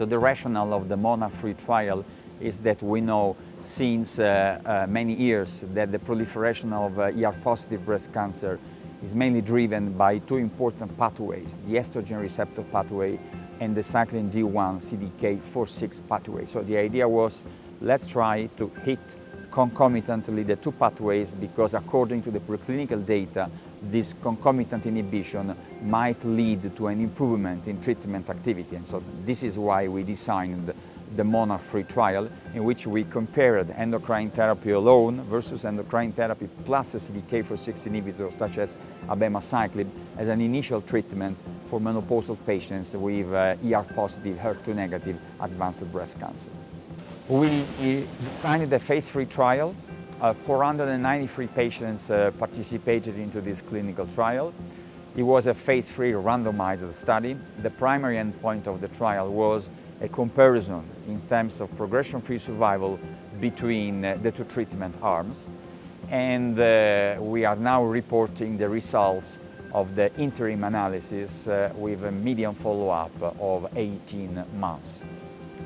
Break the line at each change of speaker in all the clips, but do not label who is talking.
So the rationale of the MONARCH-3 trial is that we know since uh, uh, many years that the proliferation of uh, ER-positive breast cancer is mainly driven by two important pathways, the estrogen receptor pathway and the cyclin D1 CDK4/6 pathway. So the idea was let's try to hit concomitantly the two pathways because according to the preclinical data, this concomitant inhibition might lead to an improvement in treatment activity. And so this is why we designed the MONARCH-3 trial in which we compared endocrine therapy alone versus endocrine therapy plus a CDK4/6 inhibitor such as abemaciclib as an initial treatment for menopausal patients with uh, ER-positive, HER2-negative advanced breast cancer. We designed the phase 3 trial. Uh, 493 patients uh, participated into this clinical trial. It was a phase 3 randomized study. The primary endpoint of the trial was a comparison in terms of progression-free survival between uh, the two treatment arms. And uh, we are now reporting the results of the interim analysis uh, with a median follow-up of 18 months.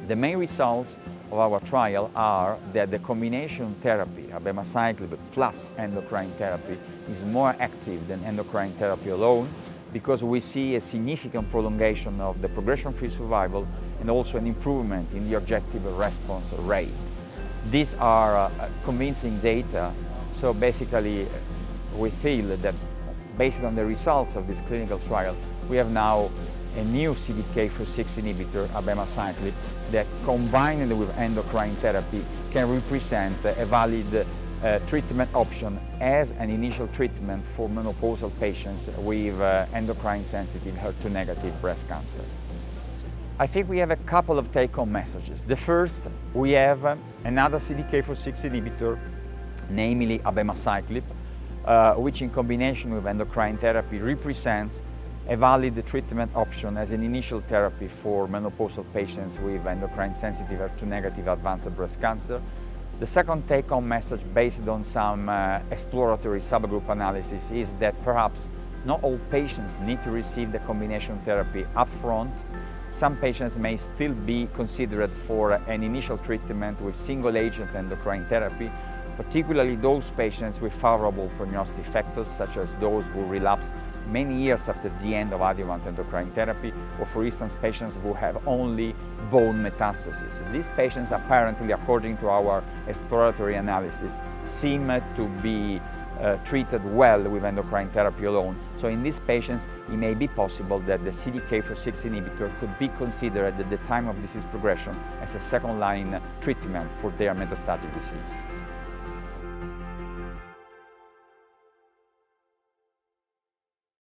The main results of our trial are that the combination therapy, abemaciclib plus endocrine therapy, is more active than endocrine therapy alone because we see a significant prolongation of the progression-free survival and also an improvement in the objective response rate. These are uh, convincing data, so basically we feel that based on the results of this clinical trial, we have now a new CDK4/6 inhibitor, abemaciclib, that combined with endocrine therapy can represent a valid uh, treatment option as an initial treatment for menopausal patients with uh, endocrine sensitive HER2 negative breast cancer. I think we have a couple of take-home messages. The first, we have another CDK4/6 inhibitor, namely abemaciclib, uh, which in combination with endocrine therapy represents a valid treatment option as an initial therapy for menopausal patients with endocrine sensitive HER2 negative advanced breast cancer. The second take-home message based on some uh, exploratory subgroup analysis is that perhaps not all patients need to receive the combination therapy upfront some patients may still be considered for an initial treatment with single agent endocrine therapy, particularly those patients with favorable prognostic factors, such as those who relapse many years after the end of adjuvant endocrine therapy, or for instance, patients who have only bone metastasis. These patients apparently, according to our exploratory analysis, seem to be uh, treated well with endocrine therapy alone. So in these patients, it may be possible that the CDK4/6 inhibitor could be considered at the time of disease progression as a second-line treatment for their metastatic disease.